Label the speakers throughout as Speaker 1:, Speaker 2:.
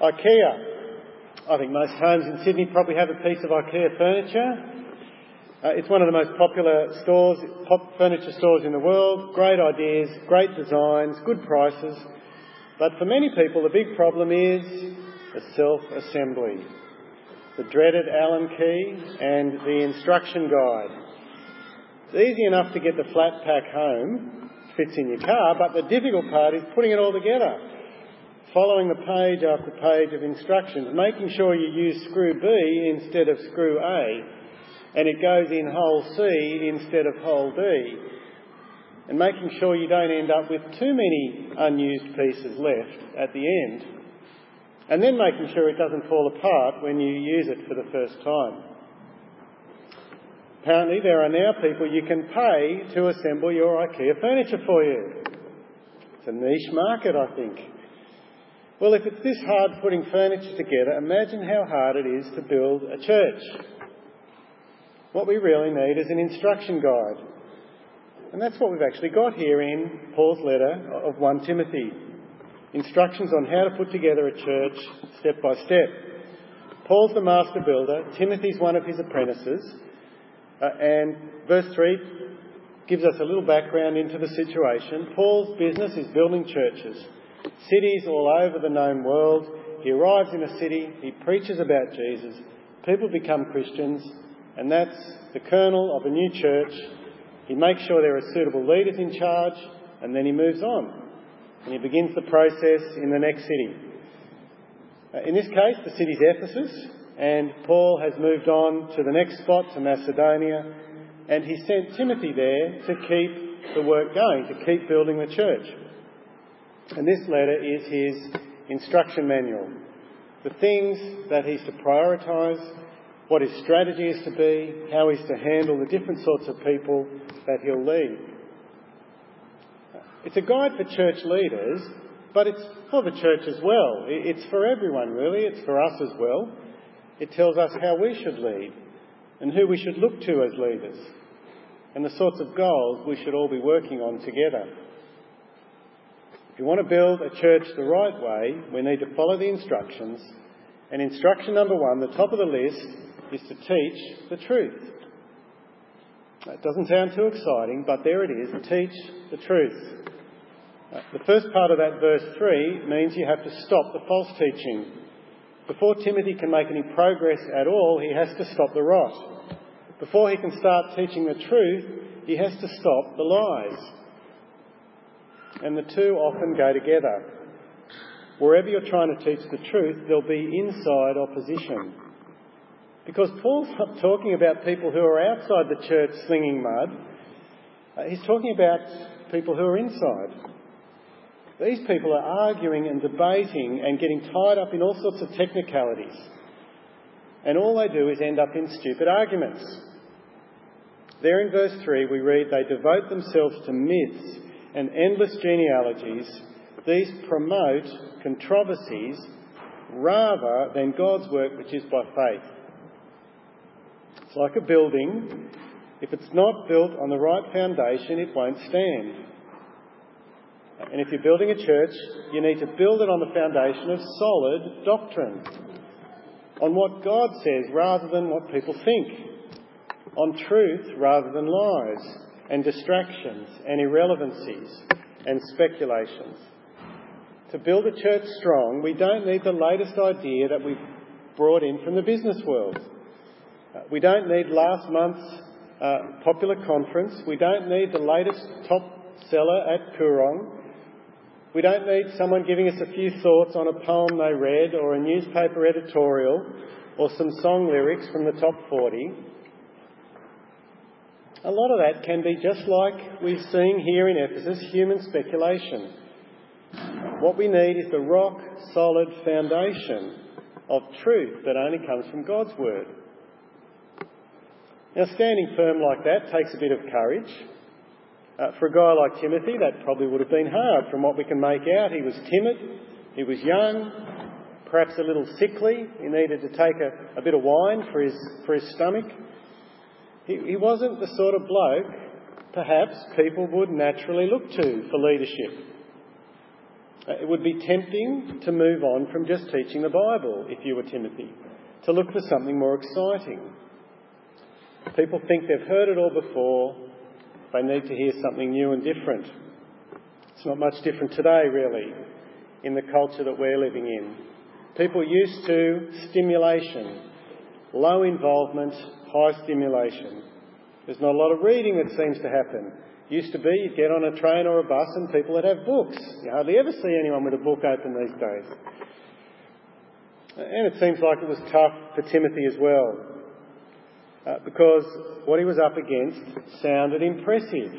Speaker 1: IKEA. I think most homes in Sydney probably have a piece of IKEA furniture. Uh, it's one of the most popular stores, pop furniture stores in the world. Great ideas, great designs, good prices. But for many people, the big problem is the self-assembly. The dreaded Allen key and the instruction guide. It's easy enough to get the flat pack home, fits in your car, but the difficult part is putting it all together following the page after page of instructions, making sure you use screw B instead of screw A, and it goes in hole C instead of hole D, and making sure you don't end up with too many unused pieces left at the end, and then making sure it doesn't fall apart when you use it for the first time. Apparently, there are now people you can pay to assemble your IKEA furniture for you. It's a niche market, I think. Well, if it's this hard putting furniture together, imagine how hard it is to build a church. What we really need is an instruction guide. And that's what we've actually got here in Paul's letter of 1 Timothy. Instructions on how to put together a church step by step. Paul's the master builder, Timothy's one of his apprentices, uh, and verse 3 gives us a little background into the situation. Paul's business is building churches cities all over the known world. He arrives in a city, he preaches about Jesus, people become Christians, and that's the kernel of a new church. He makes sure there are suitable leaders in charge, and then he moves on. And he begins the process in the next city. Uh, in this case, the city's Ephesus, and Paul has moved on to the next spot, to Macedonia, and he sent Timothy there to keep the work going, to keep building the church. And this letter is his instruction manual. The things that he's to prioritise, what his strategy is to be, how he's to handle the different sorts of people that he'll lead. It's a guide for church leaders, but it's for the church as well. It's for everyone, really. It's for us as well. It tells us how we should lead and who we should look to as leaders and the sorts of goals we should all be working on together. If you want to build a church the right way, we need to follow the instructions. And instruction number one, the top of the list, is to teach the truth. That doesn't sound too exciting, but there it is teach the truth. Uh, the first part of that verse 3 means you have to stop the false teaching. Before Timothy can make any progress at all, he has to stop the rot. Before he can start teaching the truth, he has to stop the lies and the two often go together. Wherever you're trying to teach the truth, there'll be inside opposition. Because Paul's not talking about people who are outside the church slinging mud. Uh, he's talking about people who are inside. These people are arguing and debating and getting tied up in all sorts of technicalities. And all they do is end up in stupid arguments. There in verse 3, we read, They devote themselves to myths and endless genealogies, these promote controversies rather than God's work, which is by faith. It's like a building. If it's not built on the right foundation, it won't stand. And if you're building a church, you need to build it on the foundation of solid doctrine, on what God says rather than what people think, on truth rather than lies and distractions and irrelevancies and speculations. To build a church strong, we don't need the latest idea that we've brought in from the business world. Uh, we don't need last month's uh, popular conference. We don't need the latest top seller at Koorong. We don't need someone giving us a few thoughts on a poem they read or a newspaper editorial or some song lyrics from the top 40. A lot of that can be just like we've seen here in Ephesus human speculation. What we need is the rock solid foundation of truth that only comes from God's Word. Now, standing firm like that takes a bit of courage. Uh, for a guy like Timothy, that probably would have been hard from what we can make out. He was timid, he was young, perhaps a little sickly. He needed to take a, a bit of wine for his, for his stomach. He, wasn't the sort of bloke perhaps people would naturally look to for leadership. Uh, it would be tempting to move on from just teaching the Bible if you were Timothy, to look for something more exciting. People think they've heard it all before, they need to hear something new and different. It's not much different today, really, in the culture that we're living in. People used to stimulation, low involvement, high stimulation. There's not a lot of reading that seems to happen. Used to be you'd get on a train or a bus and people would have books. You hardly ever see anyone with a book open these days. And it seems like it was tough for Timothy as well, uh, because what he was up against sounded impressive.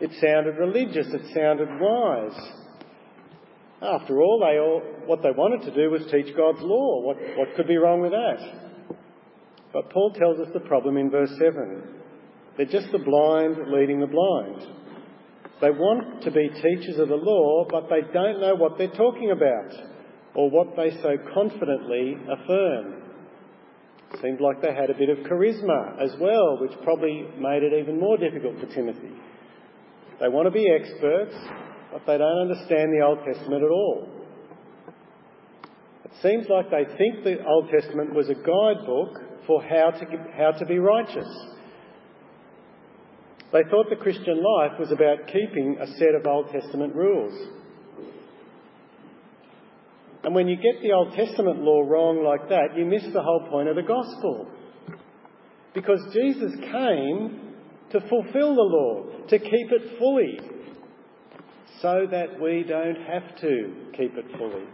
Speaker 1: It sounded religious, it sounded wise. After all, they all, what they wanted to do was teach God's law. What, what could be wrong with that? But Paul tells us the problem in verse 7. They're just the blind leading the blind. They want to be teachers of the law, but they don't know what they're talking about or what they so confidently affirm. Seemed like they had a bit of charisma as well, which probably made it even more difficult for Timothy. They want to be experts, but they don't understand the Old Testament at all. It seems like they think the Old Testament was a guidebook for how to, how to be righteous. They thought the Christian life was about keeping a set of Old Testament rules. And when you get the Old Testament law wrong like that, you miss the whole point of the gospel. Because Jesus came to fulfill the law, to keep it fully, so that we don't have to keep it fully.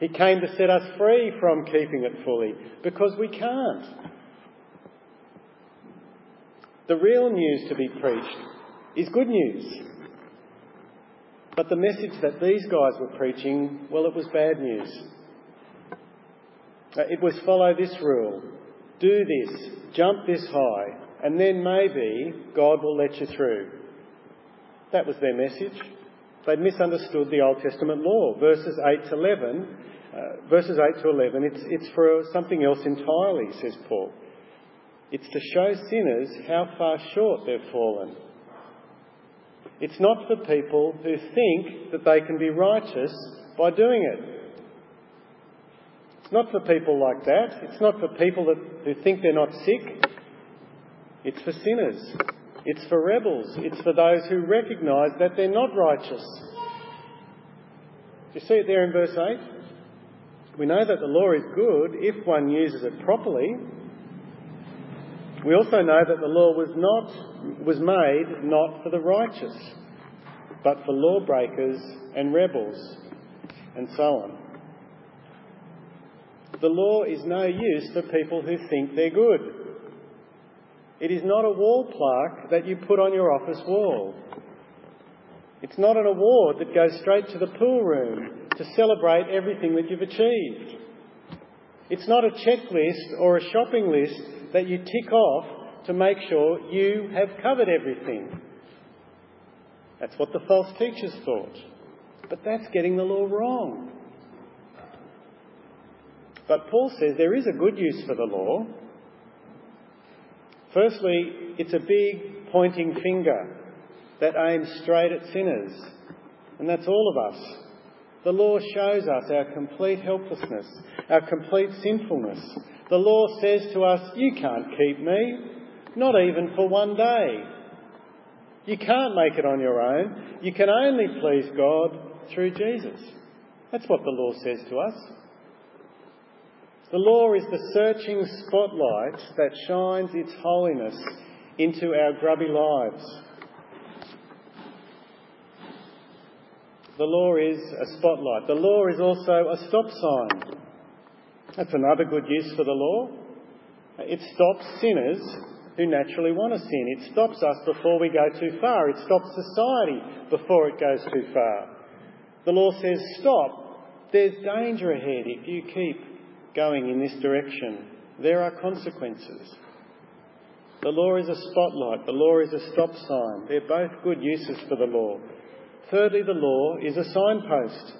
Speaker 1: He came to set us free from keeping it fully, because we can't. The real news to be preached is good news. But the message that these guys were preaching, well, it was bad news. Uh, it was follow this rule, do this, jump this high, and then maybe God will let you through. That was their message. They'd misunderstood the Old Testament law. Verses 8 to 11, uh, verses 8 to 11, it's, it's for something else entirely, says Paul. It's to show sinners how far short they've fallen. It's not for people who think that they can be righteous by doing it. It's not for people like that. It's not for people that, who think they're not sick. It's for sinners. It's for rebels. It's for those who recognise that they're not righteous. Do you see it there in verse 8? We know that the law is good if one uses it properly, we also know that the law was not was made not for the righteous, but for lawbreakers and rebels, and so on. The law is no use for people who think they're good. It is not a wall plaque that you put on your office wall. It's not an award that goes straight to the pool room to celebrate everything that you've achieved. It's not a checklist or a shopping list that you tick off to make sure you have covered everything. That's what the false teachers thought. But that's getting the law wrong. But Paul says there is a good use for the law. Firstly, it's a big pointing finger that aims straight at sinners, and that's all of us. The law shows us our complete helplessness, our complete sinfulness, the law says to us, You can't keep me, not even for one day. You can't make it on your own. You can only please God through Jesus. That's what the law says to us. The law is the searching spotlight that shines its holiness into our grubby lives. The law is a spotlight. The law is also a stop sign. That's another good use for the law. It stops sinners who naturally want to sin. It stops us before we go too far. It stops society before it goes too far. The law says, stop. There's danger ahead if you keep going in this direction. There are consequences. The law is a spotlight. The law is a stop sign. They're both good uses for the law. Thirdly, the law is a signpost.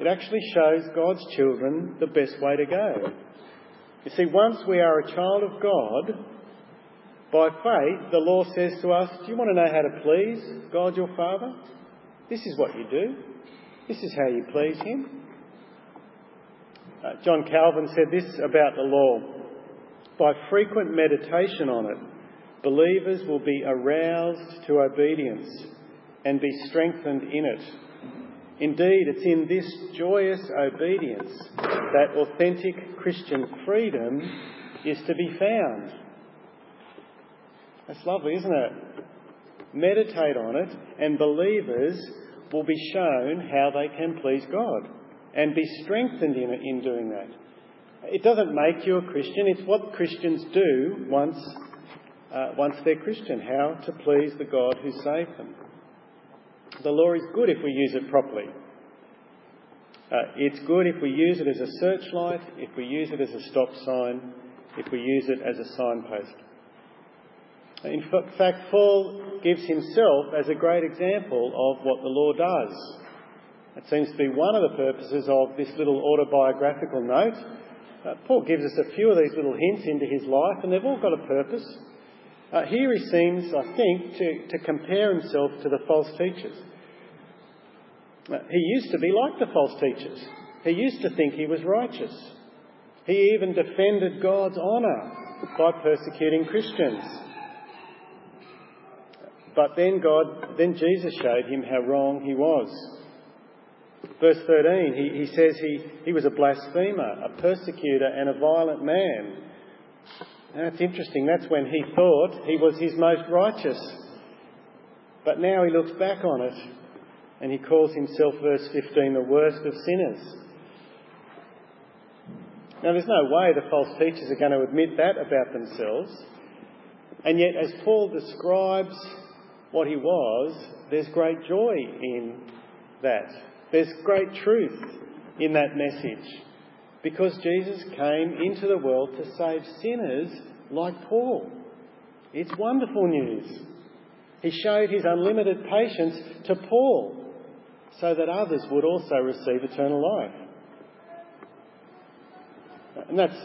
Speaker 1: It actually shows God's children the best way to go. You see, once we are a child of God, by faith, the law says to us, Do you want to know how to please God your Father? This is what you do. This is how you please Him. Uh, John Calvin said this about the law By frequent meditation on it, believers will be aroused to obedience and be strengthened in it. Indeed, it's in this joyous obedience that authentic Christian freedom is to be found. That's lovely, isn't it? Meditate on it, and believers will be shown how they can please God and be strengthened in, in doing that. It doesn't make you a Christian, it's what Christians do once, uh, once they're Christian, how to please the God who saved them. The law is good if we use it properly. Uh, it's good if we use it as a searchlight, if we use it as a stop sign, if we use it as a signpost. In fact, Paul gives himself as a great example of what the law does. It seems to be one of the purposes of this little autobiographical note. Uh, Paul gives us a few of these little hints into his life, and they've all got a purpose. Uh, here he seems, I think, to, to compare himself to the false teachers. Uh, he used to be like the false teachers. He used to think he was righteous. He even defended God's honour by persecuting Christians. But then God, then Jesus showed him how wrong he was. Verse 13, he, he says he, he was a blasphemer, a persecutor, and a violent man. That's interesting. That's when he thought he was his most righteous. But now he looks back on it and he calls himself, verse 15, the worst of sinners. Now, there's no way the false teachers are going to admit that about themselves. And yet, as Paul describes what he was, there's great joy in that. There's great truth in that message because Jesus came into the world to save sinners like Paul. It's wonderful news. He showed his unlimited patience to Paul so that others would also receive eternal life. And that's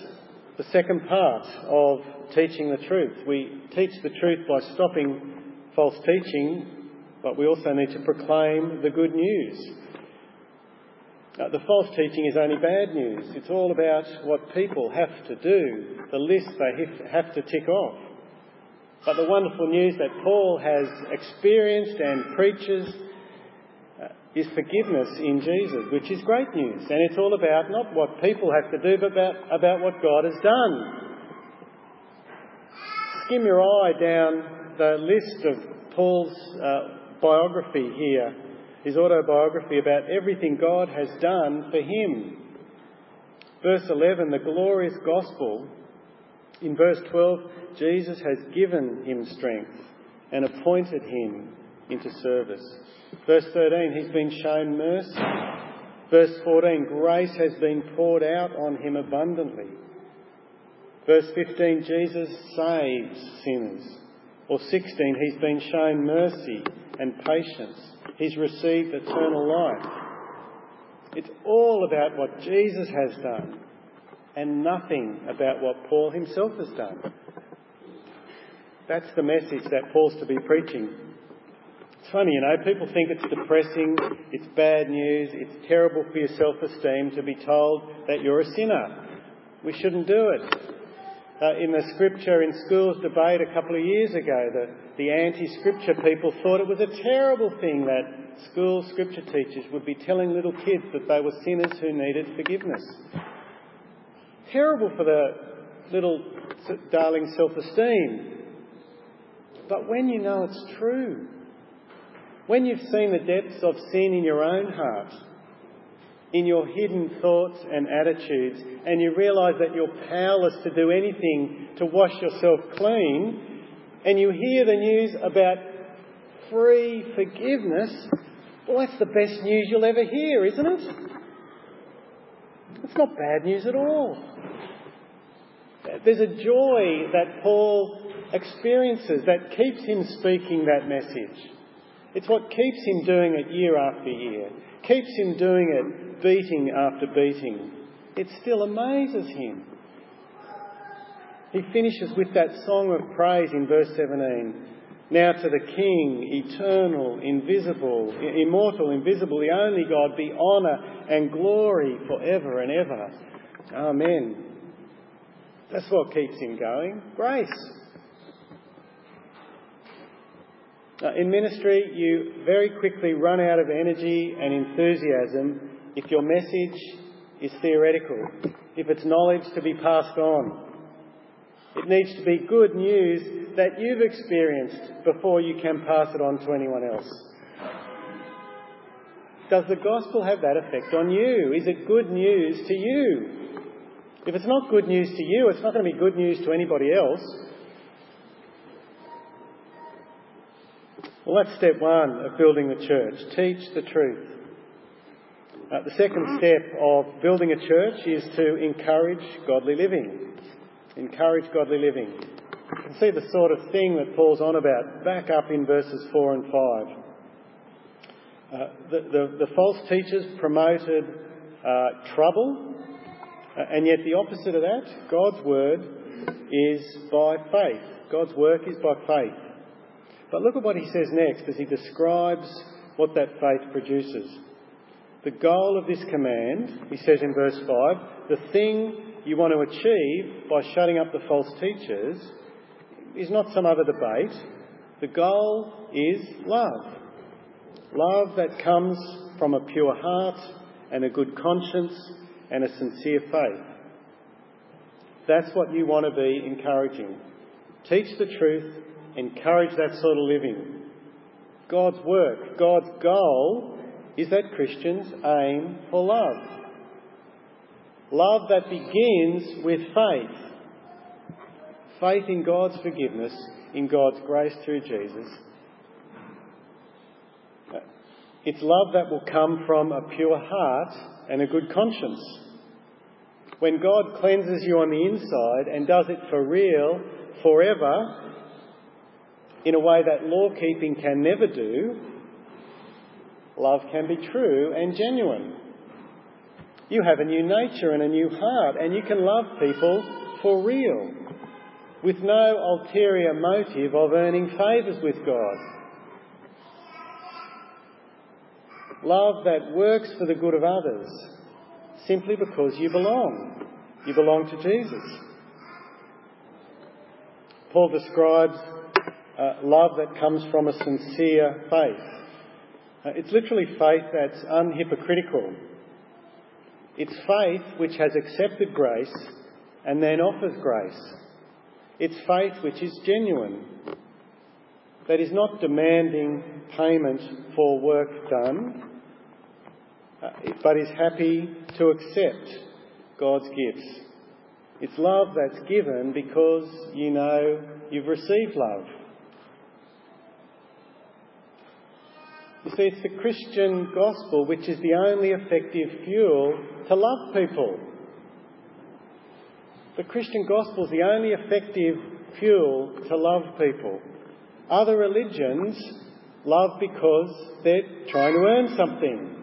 Speaker 1: the second part of teaching the truth. We teach the truth by stopping false teaching, but we also need to proclaim the good news. Uh, the false teaching is only bad news. It's all about what people have to do, the list they have to tick off. But the wonderful news that Paul has experienced and preaches uh, is forgiveness in Jesus, which is great news. And it's all about not what people have to do, but about, about what God has done. Skim your eye down the list of Paul's uh, biography here his autobiography about everything God has done for him. Verse 11, the glorious gospel. In verse 12, Jesus has given him strength and appointed him into service. Verse 13, he's been shown mercy. Verse 14, grace has been poured out on him abundantly. Verse 15, Jesus saves sinners. Or 16, he's been shown mercy and patience he's received eternal life. It's all about what Jesus has done and nothing about what Paul himself has done. That's the message that Paul's to be preaching. It's funny, you know, people think it's depressing, it's bad news, it's terrible for your self esteem to be told that you're a sinner. We shouldn't do it uh, in the scripture in schools debate a couple of years ago. The, the anti scripture people thought it was a terrible thing that school scripture teachers would be telling little kids that they were sinners who needed forgiveness. Terrible for the little darling self esteem. But when you know it's true, when you've seen the depths of sin in your own heart, in your hidden thoughts and attitudes, and you realise that you're powerless to do anything to wash yourself clean, and you hear the news about free forgiveness, well, that's the best news you'll ever hear, isn't it? It's not bad news at all. There's a joy that Paul experiences that keeps him speaking that message. It's what keeps him doing it year after year, keeps him doing it beating after beating, it still amazes him. He finishes with that song of praise in verse 17 Now to the King, eternal, invisible, immortal, invisible, the only God, be honour and glory forever and ever. Amen. That's what keeps him going. Grace. in ministry, you very quickly run out of energy and enthusiasm if your message is theoretical, if it's knowledge to be passed on. It needs to be good news that you've experienced before you can pass it on to anyone else. Does the gospel have that effect on you? Is it good news to you? If it's not good news to you, it's not going to be good news to anybody else. Well, that's step one of building the church. Teach the truth. Uh, the second step of building a church is to encourage godly living. Encourage godly living. You can see the sort of thing that Paul's on about back up in verses 4 and 5. Uh, the, the, the, false teachers promoted uh, trouble, uh, and yet the opposite of that, God's word is by faith. God's work is by faith. But look at what he says next as he describes what that faith produces. The goal of this command, he says in verse 5, the thing you want to achieve by shutting up the false teachers is not some other debate. The goal is love. Love that comes from a pure heart and a good conscience and a sincere faith. That's what you want to be encouraging. Teach the truth encourage that sort of living. God's work, God's goal is that Christians aim for love. Love that begins with faith. Faith in God's forgiveness, in God's grace through Jesus. It's love that will come from a pure heart and a good conscience. When God cleanses you on the inside and does it for real, forever, in a way that law keeping can never do, love can be true and genuine. You have a new nature and a new heart, and you can love people for real, with no ulterior motive of earning favours with God. Love that works for the good of others, simply because you belong. You belong to Jesus. Paul describes uh, love that comes from a sincere faith. Uh, it's literally faith that's unhypocritical. It's faith which has accepted grace and then offers grace. It's faith which is genuine, that is not demanding payment for work done, uh, but is happy to accept God's gifts. It's love that's given because you know you've received love. See, it's the Christian gospel which is the only effective fuel to love people. The Christian gospel is the only effective fuel to love people. Other religions love because they're trying to earn something.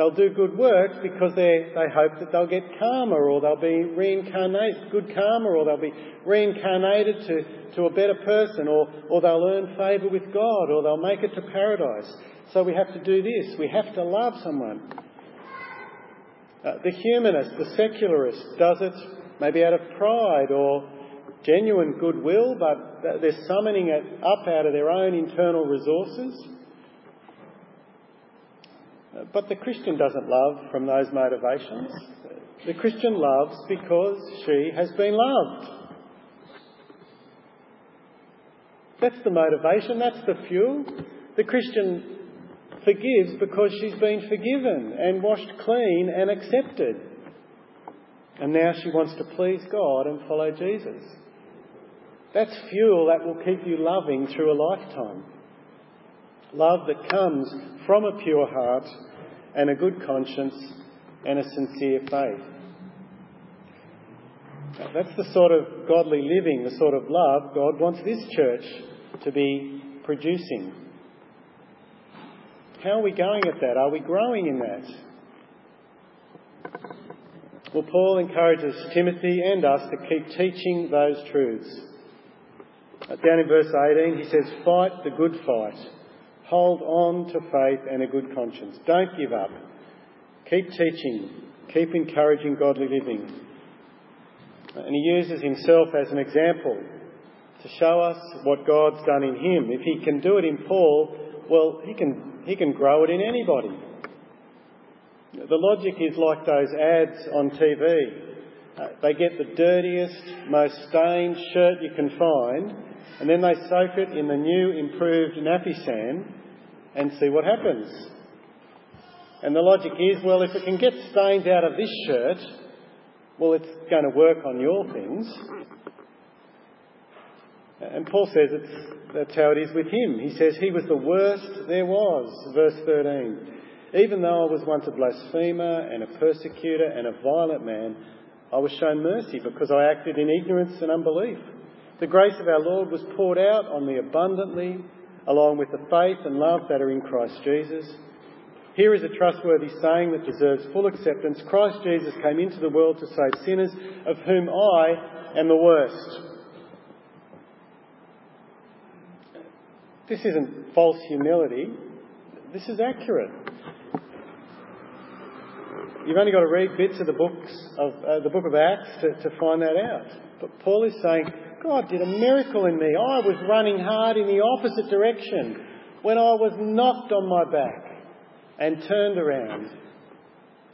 Speaker 1: They'll do good works because they, they hope that they'll get karma or they'll be reincarnated, good karma, or they'll be reincarnated to, to a better person or, or they'll earn favour with God or they'll make it to paradise. So we have to do this. We have to love someone. Uh, the humanist, the secularist, does it maybe out of pride or genuine goodwill, but they're summoning it up out of their own internal resources. But the Christian doesn't love from those motivations. The Christian loves because she has been loved. That's the motivation, that's the fuel. The Christian forgives because she's been forgiven and washed clean and accepted. And now she wants to please God and follow Jesus. That's fuel that will keep you loving through a lifetime. Love that comes from a pure heart and a good conscience and a sincere faith. That's the sort of godly living, the sort of love God wants this church to be producing. How are we going at that? Are we growing in that? Well, Paul encourages Timothy and us to keep teaching those truths. Down in verse 18, he says, Fight the good fight. Hold on to faith and a good conscience. Don't give up. Keep teaching. Keep encouraging godly living. And he uses himself as an example to show us what God's done in him. If he can do it in Paul, well, he can, he can grow it in anybody. The logic is like those ads on TV. Uh, they get the dirtiest, most stained shirt you can find, and then they soak it in the new, improved nappy sand and see what happens. And the logic is, well, if it can get stains out of this shirt, well, it's going to work on your things. And Paul says it's, that's how it is with him. He says he was the worst there was, verse 13. Even though I was once a blasphemer and a persecutor and a violent man, I was shown mercy because I acted in ignorance and unbelief. The grace of our Lord was poured out on me abundantly, along with the faith and love that are in Christ Jesus. Here is a trustworthy saying that deserves full acceptance. Christ Jesus came into the world to save sinners, of whom I am the worst. This isn't false humility. This is accurate. You've only got to read bits of the books of uh, the book of Acts to, to find that out. But Paul is saying, God did a miracle in me. I was running hard in the opposite direction when I was knocked on my back and turned around.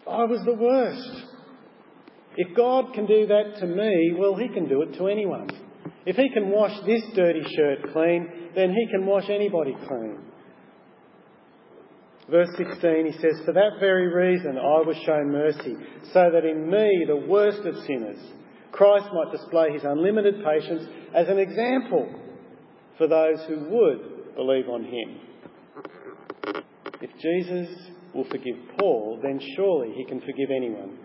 Speaker 1: I was the worst. If God can do that to me, well, He can do it to anyone. If He can wash this dirty shirt clean, then He can wash anybody clean. Verse 16, he says, For that very reason I was shown mercy, so that in me, the worst of sinners, Christ might display his unlimited patience as an example for those who would believe on him. If Jesus will forgive Paul, then surely he can forgive anyone.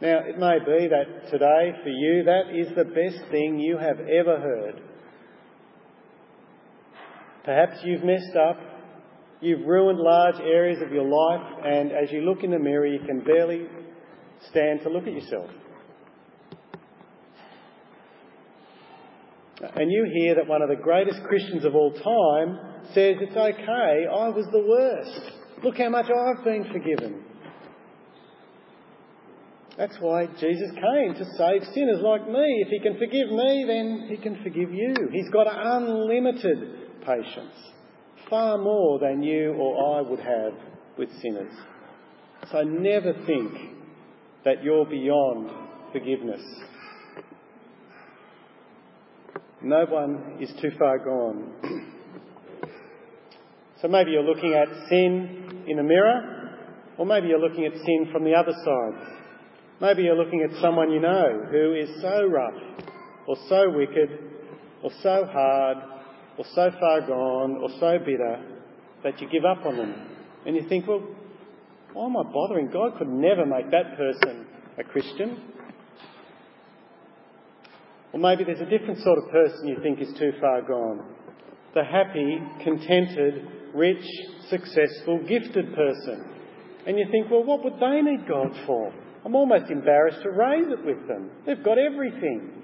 Speaker 1: Now, it may be that today for you that is the best thing you have ever heard. Perhaps you've messed up You've ruined large areas of your life, and as you look in the mirror, you can barely stand to look at yourself. And you hear that one of the greatest Christians of all time says, It's okay, I was the worst. Look how much I've been forgiven. That's why Jesus came to save sinners like me. If he can forgive me, then he can forgive you. He's got unlimited patience far more than you or I would have with sinners. So never think that you're beyond forgiveness. No one is too far gone. so maybe you're looking at sin in a mirror, or maybe you're looking at sin from the other side. Maybe you're looking at someone you know who is so rough, or so wicked, or so hard, or so far gone or so bitter that you give up on them. And you think, well, why am I bothering? God could never make that person a Christian. Or maybe there's a different sort of person you think is too far gone. The happy, contented, rich, successful, gifted person. And you think, well, what would they need God for? I'm almost embarrassed to raise it with them. They've got everything.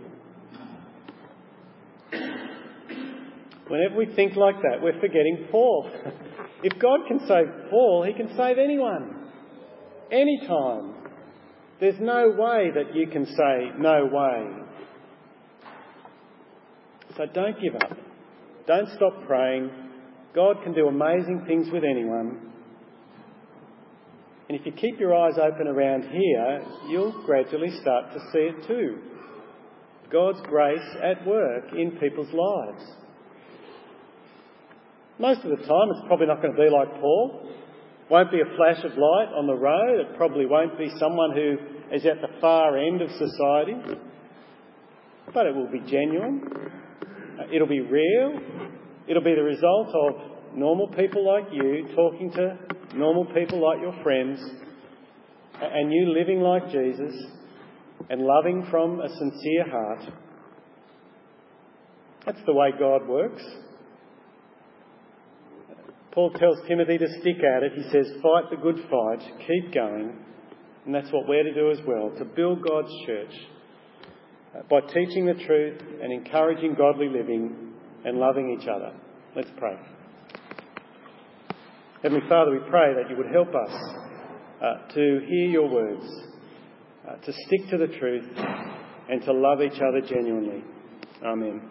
Speaker 1: Whenever we think like that, we're forgetting Paul. if God can save Paul, he can save anyone. Anytime. There's no way that you can say, no way. So don't give up. Don't stop praying. God can do amazing things with anyone. And if you keep your eyes open around here, you'll gradually start to see it too. God's grace at work in people's lives. Most of the time, it's probably not going to be like Paul. Won't be a flash of light on the road. It probably won't be someone who is at the far end of society. But it will be genuine. Uh, it'll be real. It'll be the result of normal people like you talking to normal people like your friends and you living like Jesus and loving from a sincere heart. That's the way God works. Paul tells Timothy to stick at it. He says, fight the good fight, keep going. And that's what we're to do as well, to build God's church. By teaching the truth and encouraging godly living and loving each other. Let's pray. Heavenly Father, we pray that you would help us uh, to hear your words, uh, to stick to the truth, and to love each other genuinely. Amen.